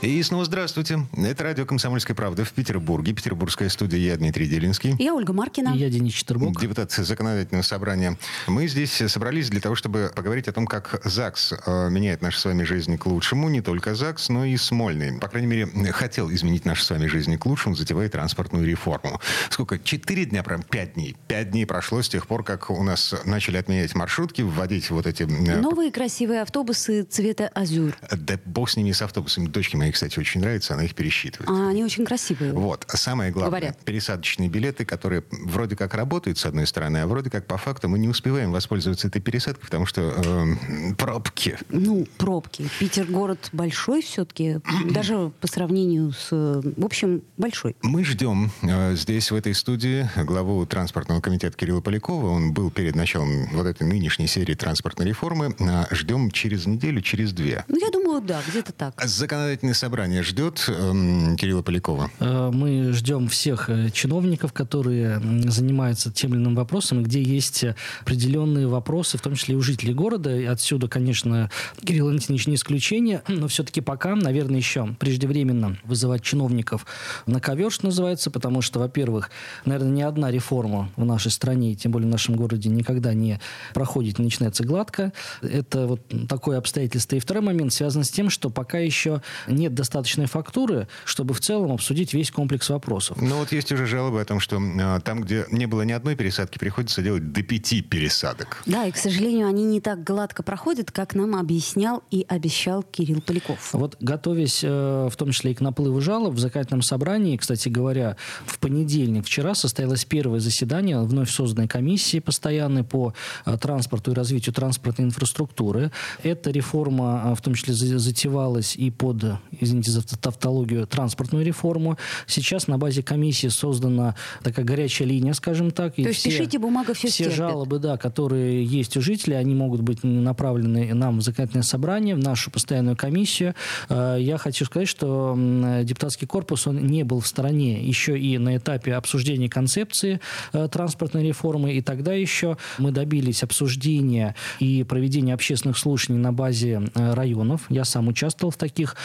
И снова здравствуйте. Это радио «Комсомольская правда» в Петербурге. Петербургская студия. Я Дмитрий Делинский. Я Ольга Маркина. И я Денис Четербок. Депутат законодательного собрания. Мы здесь собрались для того, чтобы поговорить о том, как ЗАГС э, меняет нашу с вами жизнь к лучшему. Не только ЗАГС, но и Смольный. По крайней мере, хотел изменить нашу с вами жизнь к лучшему, затевая транспортную реформу. Сколько? Четыре дня, прям пять дней. Пять дней прошло с тех пор, как у нас начали отменять маршрутки, вводить вот эти... Э, Новые красивые автобусы цвета азюр. Да бог с ними, с автобусами. Дочки мои моей, кстати, очень нравится, она их пересчитывает. А, они очень красивые. Вот. А самое главное, Говорят. пересадочные билеты, которые вроде как работают, с одной стороны, а вроде как по факту мы не успеваем воспользоваться этой пересадкой, потому что э, пробки. Ну, пробки. Питер город большой все-таки, даже по сравнению с... В общем, большой. Мы ждем э, здесь, в этой студии, главу транспортного комитета Кирилла Полякова. Он был перед началом вот этой нынешней серии транспортной реформы. Э, ждем через неделю, через две. Ну, я думаю, да, где-то так. Законодательное собрание ждет э, Кирилла Полякова? Э, мы ждем всех э, чиновников, которые занимаются тем или иным вопросом, где есть определенные вопросы, в том числе и у жителей города. И отсюда, конечно, Кирилл Валентинович не исключение, но все-таки пока, наверное, еще преждевременно вызывать чиновников на ковер, что называется, потому что, во-первых, наверное, ни одна реформа в нашей стране, тем более в нашем городе, никогда не проходит, не начинается гладко. Это вот такое обстоятельство. И второй момент связан с тем, что пока еще нет достаточной фактуры, чтобы в целом обсудить весь комплекс вопросов. Ну вот есть уже жалобы о том, что э, там, где не было ни одной пересадки, приходится делать до пяти пересадок. Да, и, к сожалению, они не так гладко проходят, как нам объяснял и обещал Кирилл Поляков. Вот готовясь э, в том числе и к наплыву жалоб, в законодательном собрании, кстати говоря, в понедельник вчера состоялось первое заседание вновь созданной комиссии постоянной по э, транспорту и развитию транспортной инфраструктуры. Эта реформа в том числе затевалась и под, извините за тавтологию, транспортную реформу. Сейчас на базе комиссии создана такая горячая линия, скажем так. То есть все, пишите, бумага все Все стерпит. жалобы, да, которые есть у жителей, они могут быть направлены нам в законодательное собрание, в нашу постоянную комиссию. Э, я хочу сказать, что депутатский корпус, он не был в стороне еще и на этапе обсуждения концепции э, транспортной реформы, и тогда еще мы добились обсуждения и проведения общественных слушаний на базе э, районов. Я сам участвовал в таких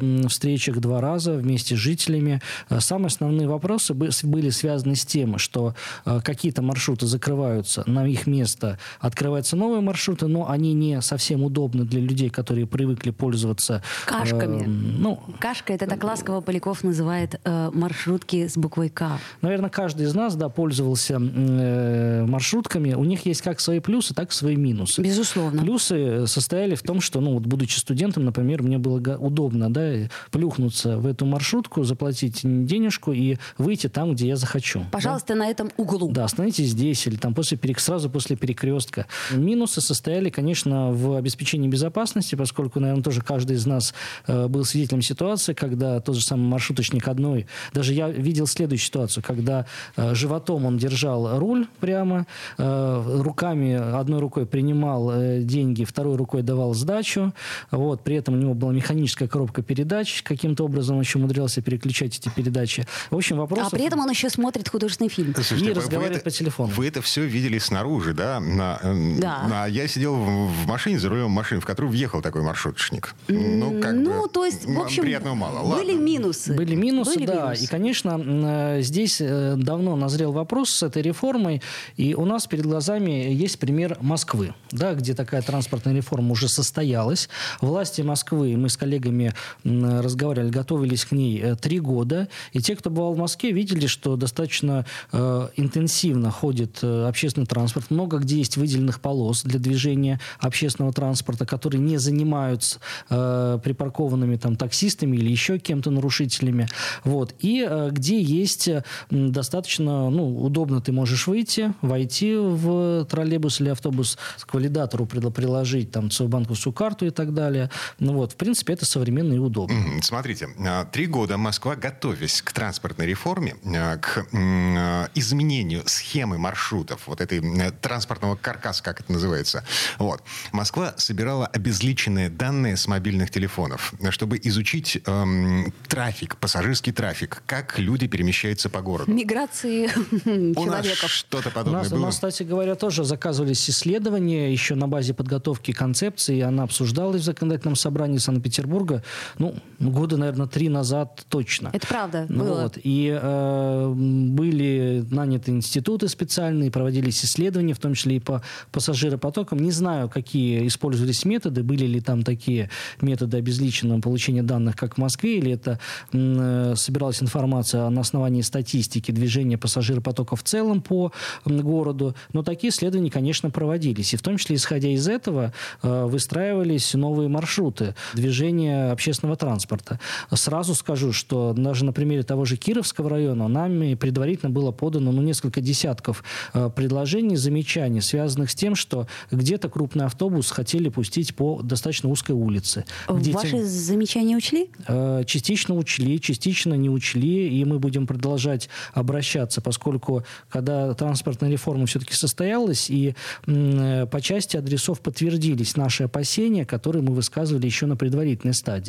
э, встречах два раза вместе с жителями. Э, самые основные вопросы были связаны с тем, что э, какие-то маршруты закрываются, на их место открываются новые маршруты, но они не совсем удобны для людей, которые привыкли пользоваться... Кашками. Э, ну, Кашка, это так ласково Поляков называет э, маршрутки с буквой К. Наверное, каждый из нас, да, пользовался э, маршрутками. У них есть как свои плюсы, так и свои минусы. Безусловно. Плюсы состояли в том, что, ну, вот, будучи студентом, например, мне было удобно, да, плюхнуться в эту маршрутку, заплатить денежку и выйти там, где я захочу. Пожалуйста, да? на этом углу. Да, остановитесь здесь или там после перек... сразу после перекрестка. Минусы состояли, конечно, в обеспечении безопасности, поскольку, наверное, тоже каждый из нас э, был свидетелем ситуации, когда тот же самый маршруточник одной, даже я видел следующую ситуацию, когда э, животом он держал руль прямо, э, руками, одной рукой принимал э, деньги, второй рукой давал сдачу, вот, при этом у него была механическая коробка передач, каким-то образом еще умудрялся переключать эти передачи. В общем, вопрос... А при этом он еще смотрит художественный фильм. Слушайте, и разговаривает это, по телефону. Вы это все видели снаружи, да? На, да. На, я сидел в, в машине, за рулем машины, в которую въехал такой маршруточник. Ну, как ну бы, то есть, в общем, приятного мало. были Ладно. минусы. Были минусы, были да. минусы. И, конечно, здесь э, давно назрел вопрос с этой реформой. И у нас перед глазами есть пример Москвы, да, где такая транспортная реформа уже состоялась. Власти Москвы, мы с коллегами разговаривали, готовились к ней э, три года. И те, кто бывал в Москве, видели, что достаточно э, интенсивно ходит э, общественный транспорт. Много где есть выделенных полос для движения общественного транспорта, которые не занимаются припаркованными там таксистами или еще кем-то нарушителями. Вот. И где есть достаточно ну, удобно ты можешь выйти, войти в троллейбус или автобус, к валидатору приложить там свою банковскую карту и так далее. Ну вот, в принципе, это современный современно и удобно. Смотрите, три года Москва, готовясь к транспортной реформе, к изменению схемы маршрутов, вот этой транспортного каркаса, как это называется, вот, Москва собирала обезличенные данные с мобильных телефонов, чтобы изучить эм, трафик, пассажирский трафик, как люди перемещаются по городу. Миграции человеков. что-то подобное у нас, было? У нас, кстати говоря, тоже заказывались исследования еще на базе подготовки концепции. Она обсуждалась в законодательном собрании Санкт-Петербурга, ну, года, наверное, три назад точно. Это правда, ну, было. Вот. И э, были наняты институты специальные, проводились исследования, в том числе и по пассажиропотокам. Не знаю, какие использовались методы, были ли там такие методы обезличенного получения данных, как в Москве, или это э, собиралась информация на основании статистики движения пассажиропотока в целом по городу. Но такие исследования, конечно, проводились. И в том числе, исходя из этого, э, выстраивались новые маршруты движения общественного транспорта. Сразу скажу, что даже на примере того же Кировского района нами предварительно было подано ну, несколько десятков э, предложений, замечаний, связанных с тем, что где-то крупный автобус хотели пустить по достаточно узкой улице. Ваши тем- замечания учли? Э, Частично учли, частично не учли, и мы будем продолжать обращаться, поскольку когда транспортная реформа все-таки состоялась, и э, по части адресов подтвердились наши опасения, которые мы высказывали еще на предварительной стадии.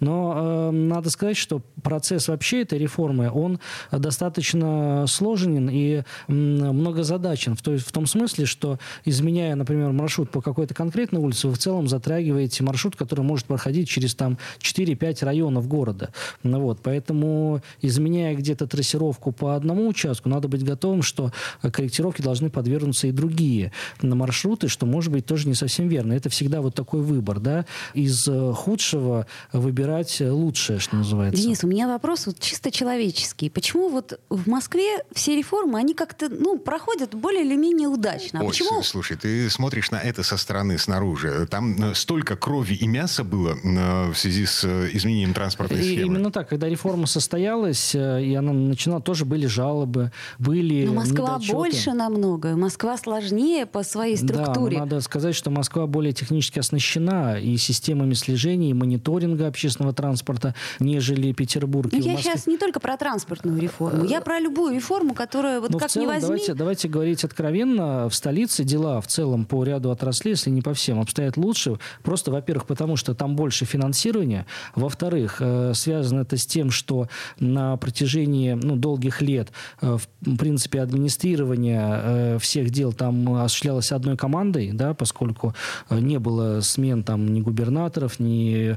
Но э, надо сказать, что процесс вообще этой реформы, он достаточно сложен и многозадачен, в, той- в том смысле, что изменяя, например, маршрут по какой-то конкретной улице, вы в целом затрагиваете маршрут, который может проходить через там 4-5 районов города. Ну, вот, поэтому, изменяя где-то трассировку по одному участку, надо быть готовым, что корректировки должны подвергнуться и другие маршруты, что может быть тоже не совсем верно. Это всегда вот такой выбор, да, из э, худшего выбирать лучшее, что называется. Денис, у меня вопрос вот чисто человеческий. Почему вот в Москве все реформы, они как-то, ну, проходят более или менее удачно? А Ой, почему? слушай, ты смотришь на это со стороны, снаружи. Там э, столько крови и мяса было э, в связи с э, изменением транспортной И схемы. именно так, когда реформа состоялась, и она начинала, тоже были жалобы, были Но Москва недочеты. больше намного. Москва сложнее по своей Да, структуре. но надо сказать, что Москва более технически оснащена и системами слежения, и мониторинга общественного транспорта, нежели Петербург. Ну, я Москве- сейчас не только про транспортную реформу. Я про любую реформу, которая вот Ну, как в целом, ни возьми... давайте, давайте говорить откровенно, в столице дела в целом по ряду отраслей, если не по всем, обстоят лучше. Просто, во-первых, потому что там больше финансирования. Во-вторых, э, связано это с тем, что на протяжении ну, долгих лет, э, в принципе, администрирование э, всех дел там осуществлялось одной командой, да, поскольку не было смен там ни губернаторов, ни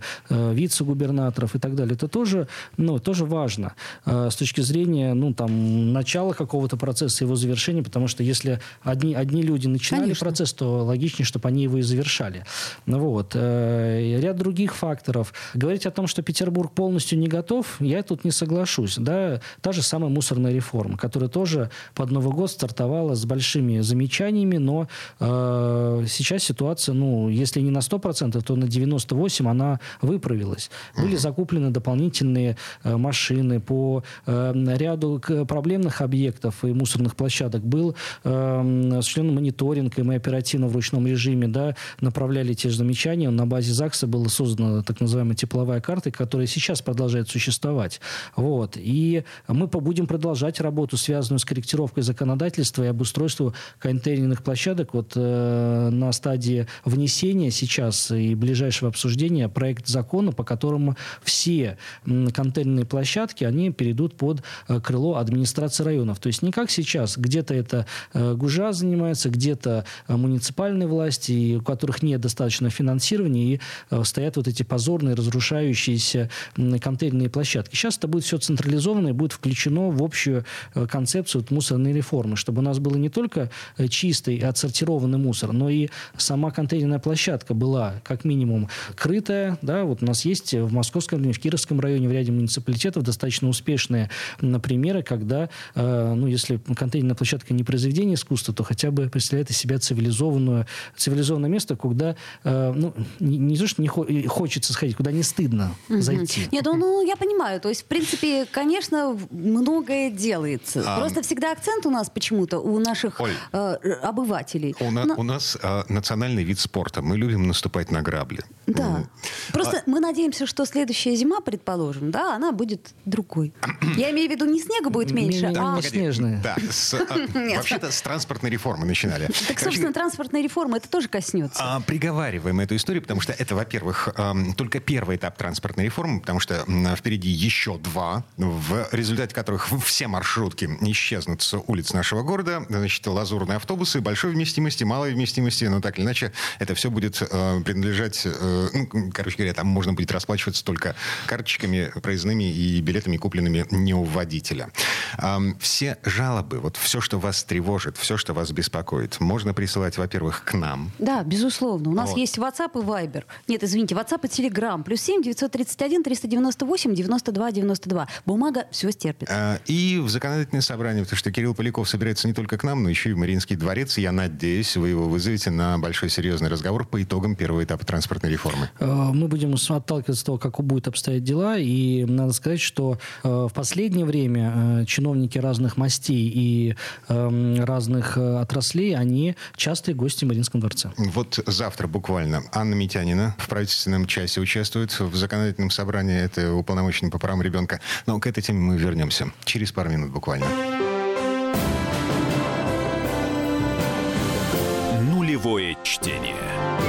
вице-губернаторов и так далее. Это тоже, ну, тоже важно э, с точки зрения ну, там, начала какого-то процесса, его завершения, потому что если одни, одни люди начинали Конечно. процесс, то логичнее, чтобы они его и завершали. Ну, вот. Э, ряд других факторов. Говорить о том, что Петербург полностью не готов, я тут не соглашусь. Да? Та же самая мусорная реформа, которая тоже под Новый год стартовала с большими замечаниями, но э, сейчас ситуация, ну, если не на 100%, то на 98% она выправилась. Были закуплены дополнительные э, машины по э, ряду проблемных объектов и мусорных площадок. Был э, осуществлен мониторинг, и мы оперативно в ручном режиме да, направляли те же замечания. На базе ЗАГСа была создана так называемая тепловая карта, которая сейчас продолжает существовать. Вот. И мы будем продолжать работу, связанную с корректировкой законодательства и обустройством контейнерных площадок. Вот э, на стадии внесения сейчас и ближайшего обсуждения проект закона, по которому все контейнерные площадки, они перейдут под э, крыло администрации районов. То есть не как сейчас, где-то это э, ГУЖа занимается, где-то э, муниципальные власти, у которых нет достаточно финансирования, и стоят вот эти позорные, разрушающиеся контейнерные площадки. Сейчас это будет все централизовано и будет включено в общую концепцию мусорной реформы, чтобы у нас было не только чистый и отсортированный мусор, но и сама контейнерная площадка была как минимум крытая. Да, вот у нас есть в Московском, в Кировском районе, в ряде муниципалитетов достаточно успешные примеры, когда, э, ну, если контейнерная площадка не произведение искусства, то хотя бы представляет из себя цивилизованную, цивилизованное место, куда, э, ну, не, не то, что не хо- э, хочется сходить, куда не стыдно зайти. Нет, ну, ну, я понимаю. То есть, в принципе, конечно, многое делается. А- Просто всегда акцент у нас почему-то, у наших Оль. э, обывателей. У, на- на- у нас а, национальный вид спорта. Мы любим наступать на грабли. Да. Просто А- мы надеемся, что следующая зима, предположим, да, она будет другой. Я имею в виду, не снега будет меньше, Менее- а... не снежная. Да, с, а, вообще-то с транспортной реформы начинали. Так, собственно, транспортная реформа это тоже коснется. А, Приговариваем эту историю, потому что это, во-первых, только первый этап транспортной реформы, потому что впереди еще два, в результате которых все маршрутки исчезнут с улиц нашего города. Значит, лазурные автобусы, большой вместимости, малой вместимости, но так или иначе это все будет э, принадлежать, э, ну, короче говоря, там можно будет расплачиваться только карточками проездными и билетами, купленными не у водителя. Все жалобы, вот все, что вас тревожит, все, что вас беспокоит, можно присылать, во-первых, к нам, Да, безусловно. У нас Вот. есть WhatsApp и Viber. Нет, извините, WhatsApp и Telegram. Плюс 7 931 398 92 92. Бумага все стерпит. А, И в законодательное собрание, потому что Кирилл Поляков собирается не только к нам, но еще и в Мариинский дворец. Я надеюсь, вы его вызовете на большой серьезный разговор по итогам первого этапа транспортной реформы. Э, Мы будем с- отталкиваться от того, как будут обстоять дела. И надо сказать, что э, в последнее время э, чиновники разных мастей и эм, разных э, отраслей, они частые гости в Мариинском дворце. Вот завтра буквально Анна Митянина в правительственном часе участвует в законодательном собрании. Это уполномоченный по правам ребенка. Но к этой теме мы вернемся через пару минут буквально. Нулевое чтение.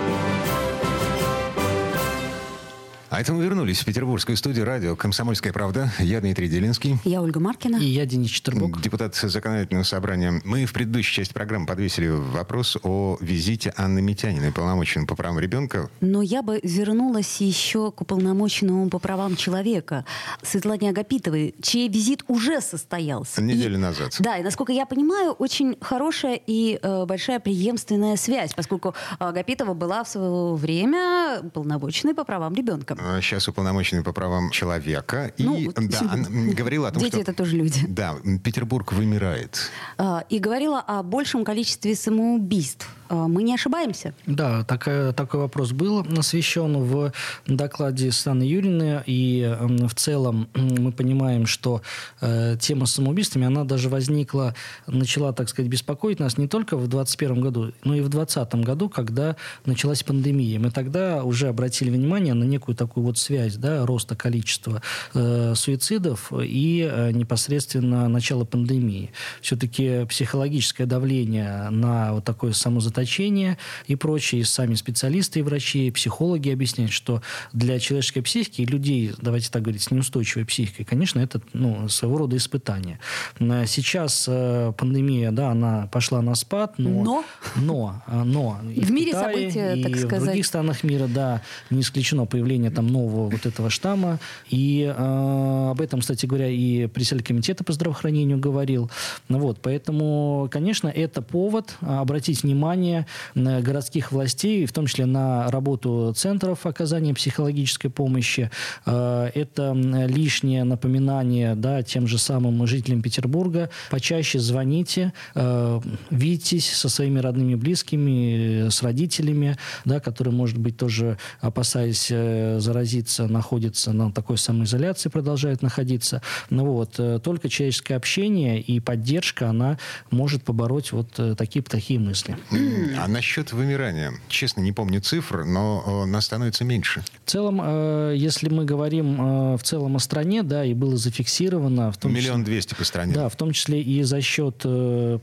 А это мы вернулись в петербургскую студию радио «Комсомольская правда». Я Дмитрий Делинский. Я Ольга Маркина. И я, Денис Четербок. Депутат законодательного собрания. Мы в предыдущей части программы подвесили вопрос о визите Анны Митяниной, полномоченной по правам ребенка. Но я бы вернулась еще к уполномоченному по правам человека Светлане Агапитовой, чей визит уже состоялся. Неделю И- назад. Да, и насколько я понимаю, очень хорошая и э, большая преемственная связь, поскольку Агапитова была в свое время уполномоченной по правам ребенка. Сейчас уполномоченный по правам человека. И Ну, вот да, она говорила о том, Дети что... это тоже люди. Да, Петербург вымирает. А, И говорила о большем количестве самоубийств. А, Мы не ошибаемся? Да, такая, такой вопрос был освещен в докладе Саны Юрины. И в целом мы понимаем, что э, тема с самоубийствами, она даже возникла, начала, так сказать, беспокоить нас не только в 2021 году, но и в 2020 году, когда началась пандемия. Мы тогда уже обратили внимание на некую такую вот связь да, роста количества э, суицидов и э, непосредственно начала пандемии. Все-таки психологическое давление на вот такое самозаточение и прочее, и сами специалисты и врачи, и психологи объясняют, что для человеческой психики и людей, давайте так говорить, с неустойчивой психикой, конечно, это ну, своего рода испытание. Сейчас э, пандемия, да, она пошла на спад, но... Но? Но, э, но и В мире Китае, события, и так в сказать. других странах мира, да, не исключено появление там нового вот этого штамма. И э, об этом, кстати говоря, и председатель комитета по здравоохранению говорил. Ну Вот, поэтому, конечно, это повод обратить внимание городских властей, в том числе на работу центров оказания психологической помощи. Э, Это лишнее напоминание да, тем же самым жителям Петербурга. Почаще звоните, э, видитесь со своими родными, близкими, с родителями, да, которые, может быть, тоже, опасаясь э, заразиться, находятся на такой самоизоляции, продолжают находиться. Ну вот, э, только человеческое общение и поддержка, она может побороть вот э, такие плохие мысли. А насчет вымирания? Честно, не помню цифр, но э, нас становится меньше. В целом, если мы говорим в целом о стране, да, и было зафиксировано, в том Миллион двести по стране. Да, в том числе и за счет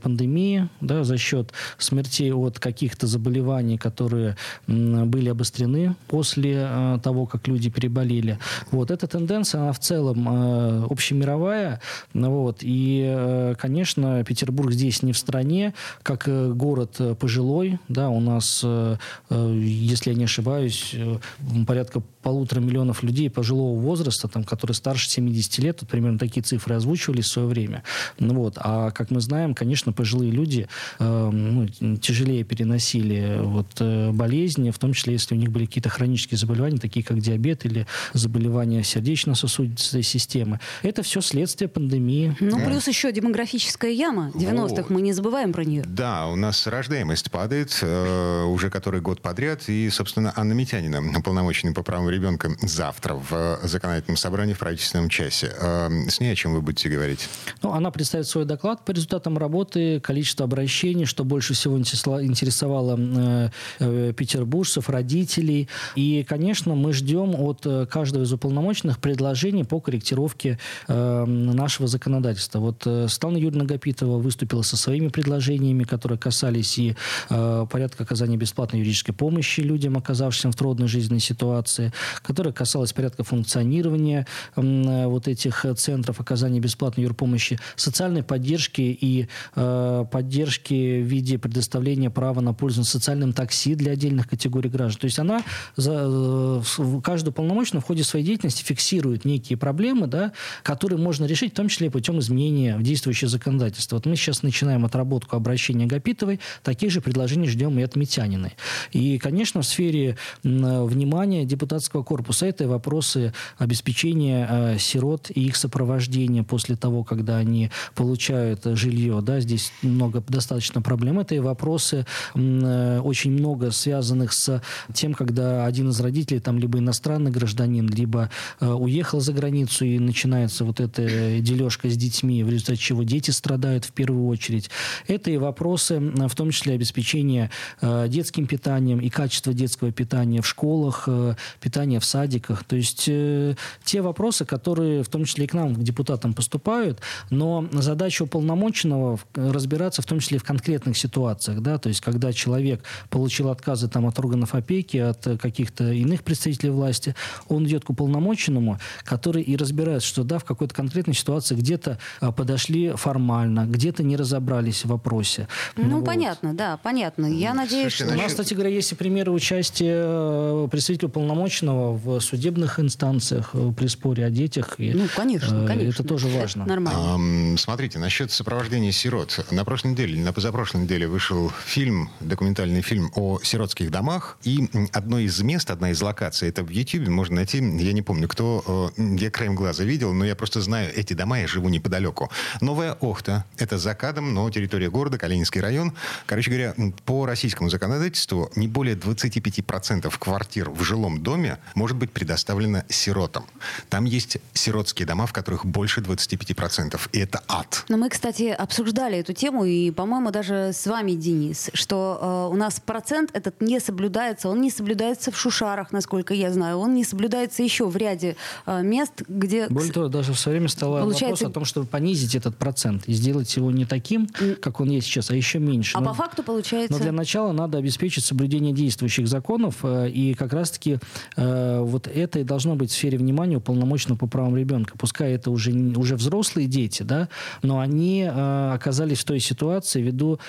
пандемии, да, за счет смертей от каких-то заболеваний, которые были обострены после того, как люди переболели. Вот эта тенденция, она в целом э, общемировая. Вот, и, э, конечно, Петербург здесь не в стране, как э, город э, пожилой, да, у нас, э, э, если я не ошибаюсь, э, порядка полутора миллионов людей пожилого возраста, там, которые старше 70 лет, тут примерно такие цифры озвучивались в свое время. Ну, вот. А, как мы знаем, конечно, пожилые люди э, ну, тяжелее переносили вот, э, болезни, в том числе, если у них были какие-то хронические заболевания, такие как диабет или заболевания сердечно-сосудистой системы. Это все следствие пандемии. Ну, плюс еще демографическая яма 90-х, мы не забываем про нее. Да, у нас рождаемость падает э, уже который год подряд. И, собственно, Анна Митянина, уполномоченный по правам ребенка, завтра в законодательном собрании в правительственном часе. Э, с ней о чем вы будете говорить? Ну, она представит свой доклад по результатам работы, количество обращений, что больше всего интересовало э, э, петербуржцев, родителей. И, конечно, мы ждем от э, каждого из уполномоченных предложений по корректировке э, нашего законодательства. Вот э, Светлана Юрьевна Гапитова выступила со своими предложениями, которые касались и э, порядка оказания бесплатной юридической помощи людям, оказавшимся в трудной жизненной ситуации, которая касалась порядка функционирования э, вот этих центров оказания бесплатной юрпомощи, социальной поддержки и э, поддержки в виде предоставления права на пользование социальным такси для отдельных категорий граждан. То есть она за, э, каждый уполномоченный в ходе своей деятельности фиксирует некие проблемы, да, которые можно решить, в том числе путем изменения в действующее законодательство. Вот мы сейчас начинаем отработку обращения Гапитовой, таких же предложений ждем и от Митяниной. И, конечно, в сфере внимания депутатского корпуса это вопросы обеспечения э, сирот и их сопровождения после того, когда они получают жилье. Да, здесь много достаточно проблем. Это и вопросы э, очень много связанных с тем, когда один из родителей, там, либо иностранный гражданин, либо э, уехал за границу и начинается вот эта дележка с детьми, в результате чего дети страдают в первую очередь. Это и вопросы, в том числе обеспечения детским питанием и качество детского питания в школах, э, питания в садиках. То есть э, те вопросы, которые в том числе и к нам, к депутатам поступают, но задача уполномоченного разбираться в том числе и в конкретных ситуациях, да, то есть когда человек получил отказы там от органов опеки, от каких-то иных представителей власти, он идет к уполномоченному, который и разбирает, что да, в какой-то конкретной ситуации где-то подошли формально, где-то не разобрались в вопросе. Ну, ну вот. понятно, да, понятно. Я надеюсь, что... У нас, кстати говоря, есть и примеры участия э, представителя уполномоченного в судебных инстанциях э, при споре о детях. И, ну, конечно, э, конечно. Это тоже важно. Это нормально. Смотрите, насчет сопровождения сирот. На прошлой неделе, на позапрошлой неделе вышел фильм, документальный фильм о сиротских домах. И одно из мест, одна из локаций, это в YouTube можно найти, я не помню, кто, я краем глаза видел, но я просто знаю эти дома, я живу неподалеку. Новая Охта, это за кадром, но территория города, Калининский район. Короче говоря, по российскому законодательству не более 25% квартир в жилом доме может быть предоставлено сиротам. Там есть сиротские дома, в которых больше 25%. И это ад. Но мы, кстати, обсуждали эту тему, и, по-моему, даже с вами, Денис, что э, у нас процент этот не соблюдается. Он не соблюдается в Шушарах, насколько я знаю. Он не соблюдается еще в ряде э, мест, где... Более того, даже в свое время стало Получается... вопрос о том, чтобы понизить этот процент и сделать его не таким, как он есть сейчас, а еще меньше. А но, по факту получается... Но для начала надо обеспечить соблюдение действующих законов, э, и как раз-таки э, вот это и должно быть в сфере внимания уполномоченного по правам ребенка. Пускай это уже, уже взрослые дети, да, но они э, оказались в той ситуации ввиду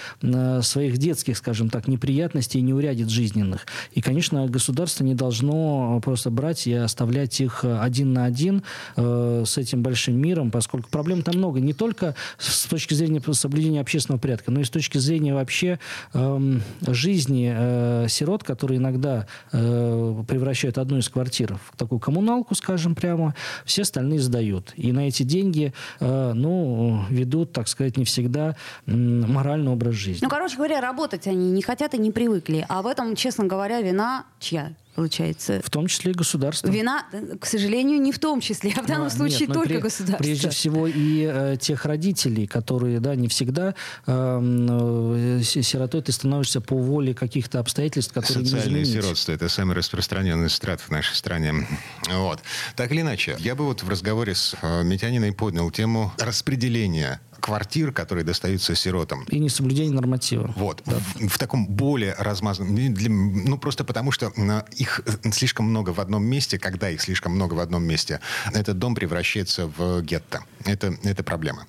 своих детских, скажем так, неприятностей и неурядиц жизненных. И, конечно, государство не должно просто брать и оставлять их один на один с этим большим миром, поскольку проблем там много. Не только с точки зрения соблюдения общественного порядка, но и с точки зрения вообще э, жизни э, сирот, которые иногда э, превращают одну из квартир в такую коммуналку, скажем прямо, все остальные сдают. И на эти деньги, э, ну, ведут, так сказать, не всегда моральный образ жизни. Ну, короче говоря, работать они не хотят и не привыкли. А в этом, честно говоря, вина чья? Получается. В том числе и государство. Вина, к сожалению, не в том числе, а в данном а, случае нет, только при, государство. Прежде всего и э, тех родителей, которые, да, не всегда э, э, сиротой ты становишься по воле каких-то обстоятельств, которые Социальное не сиротство – это самый распространенный страт в нашей стране. Вот. Так или иначе, я бы вот в разговоре с э, Митяниной поднял тему распределения квартир, которые достаются сиротам. И несоблюдение норматива. Вот. Да. В, в таком более размазанном... Ну, просто потому что их слишком много в одном месте. Когда их слишком много в одном месте, этот дом превращается в гетто. Это, это проблема.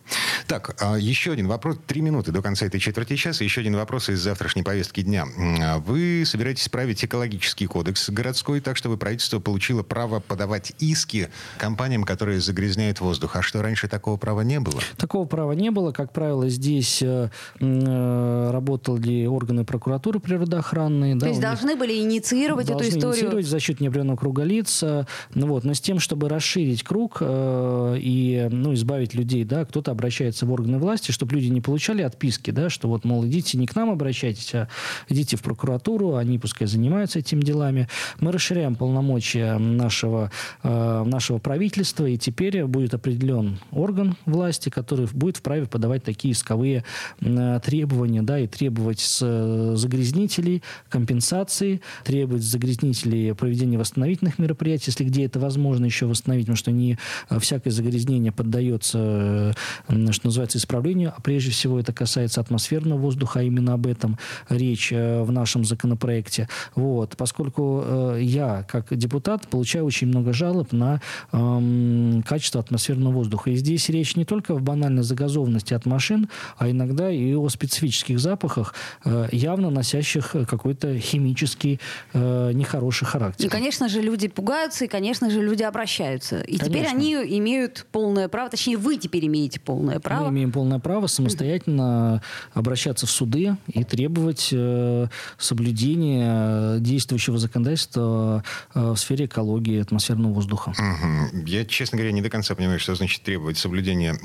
Так, а, еще один вопрос. Три минуты до конца этой четверти часа. Еще один вопрос из завтрашней повестки дня. А вы собираетесь править экологический кодекс городской так, чтобы правительство получило право подавать иски компаниям, которые загрязняют воздух. А что, раньше такого права не было? Такого права не было. Как правило, здесь э, э работали органы прокуратуры природоохранные. То да, есть должны были инициировать эту историю? инициировать за счет неопределенного круга лиц. Э, ну, вот, но с тем, чтобы расширить круг и ну, избавить людей, да, кто-то обращается в органы власти, чтобы люди не получали отписки, да, что вот, мол, идите не к нам обращайтесь, а идите в прокуратуру, они пускай занимаются этими делами. Мы расширяем полномочия нашего, нашего правительства, и теперь будет определен орган власти, который будет вправе подавать такие исковые э, требования, да, и требовать с загрязнителей компенсации, требовать с загрязнителей проведения восстановительных мероприятий, если где это возможно еще восстановить, потому что не э, всякое загрязнение поддается, что называется, исправлению, а прежде всего это касается атмосферного воздуха, а именно об этом речь в нашем законопроекте. Вот. Поскольку я, как депутат, получаю очень много жалоб на эм, качество атмосферного воздуха. И здесь речь не только в банальной загазованности от машин, а иногда и о специфических запахах, э, явно носящих какой-то химический э, нехороший характер. И, конечно же, люди пугаются, и, конечно же, люди обращаются. И конечно. теперь они имеют полное право, точнее, вы теперь имеете полное право. Мы имеем полное право самостоятельно обращаться в суды и требовать э, соблюдения действующего законодательства э, в сфере экологии атмосферного воздуха. Угу. Я, честно говоря, не до конца понимаю, что значит требовать соблюдения.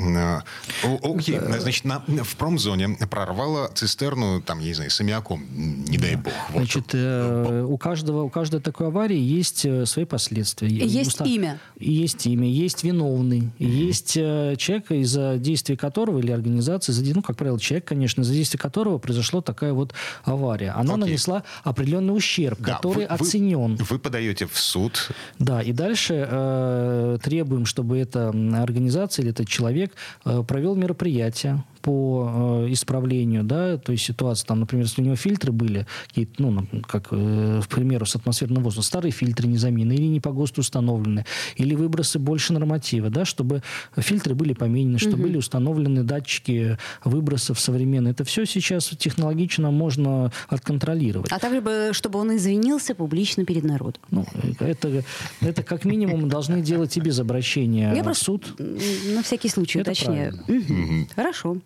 Окей, да. значит, на, в промзоне прорвало цистерну, там, я не знаю, с аммиаком, не дай бог. Вот. Значит, э, у, каждого, у каждой такой аварии есть э, свои последствия. Есть Уста... имя. Есть имя, есть виновный, mm-hmm. есть э, человек, из-за действий которого, или организации, за, ну, как правило, человек, конечно, из-за действий которого произошла такая вот авария. Она okay. нанесла определенный ущерб, да, который вы, оценен. Вы, вы подаете в суд. Да, и дальше э, требуем, чтобы эта организация или этот человек э, провел мероприятие, по э, исправлению, да, то есть ситуация, там, например, если у него фильтры были, какие-то, ну, как, э, к примеру, с атмосферным воздухом, старые фильтры не заменены или не по ГОСТу установлены, или выбросы больше норматива, да, чтобы фильтры были поменены, чтобы угу. были установлены датчики выбросов современные. Это все сейчас технологично можно отконтролировать. А также, чтобы он извинился публично перед народом. Ну, это, это как минимум должны делать и без обращения Я в суд. На всякий случай это уточняю. Угу. Хорошо.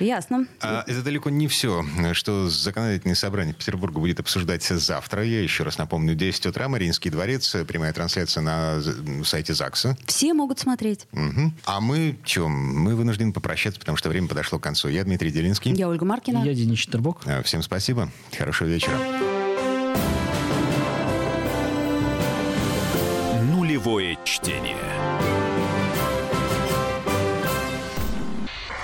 Ясно. А это далеко не все, что законодательное собрание Петербурга будет обсуждать завтра. Я еще раз напомню, 10 утра, Мариинский дворец, прямая трансляция на сайте ЗАГСа. Все могут смотреть. Угу. А мы, чем? Мы вынуждены попрощаться, потому что время подошло к концу. Я Дмитрий Делинский. Я Ольга Маркина. Я Денис Четербок. А, всем спасибо. Хорошего вечера. Нулевое чтение.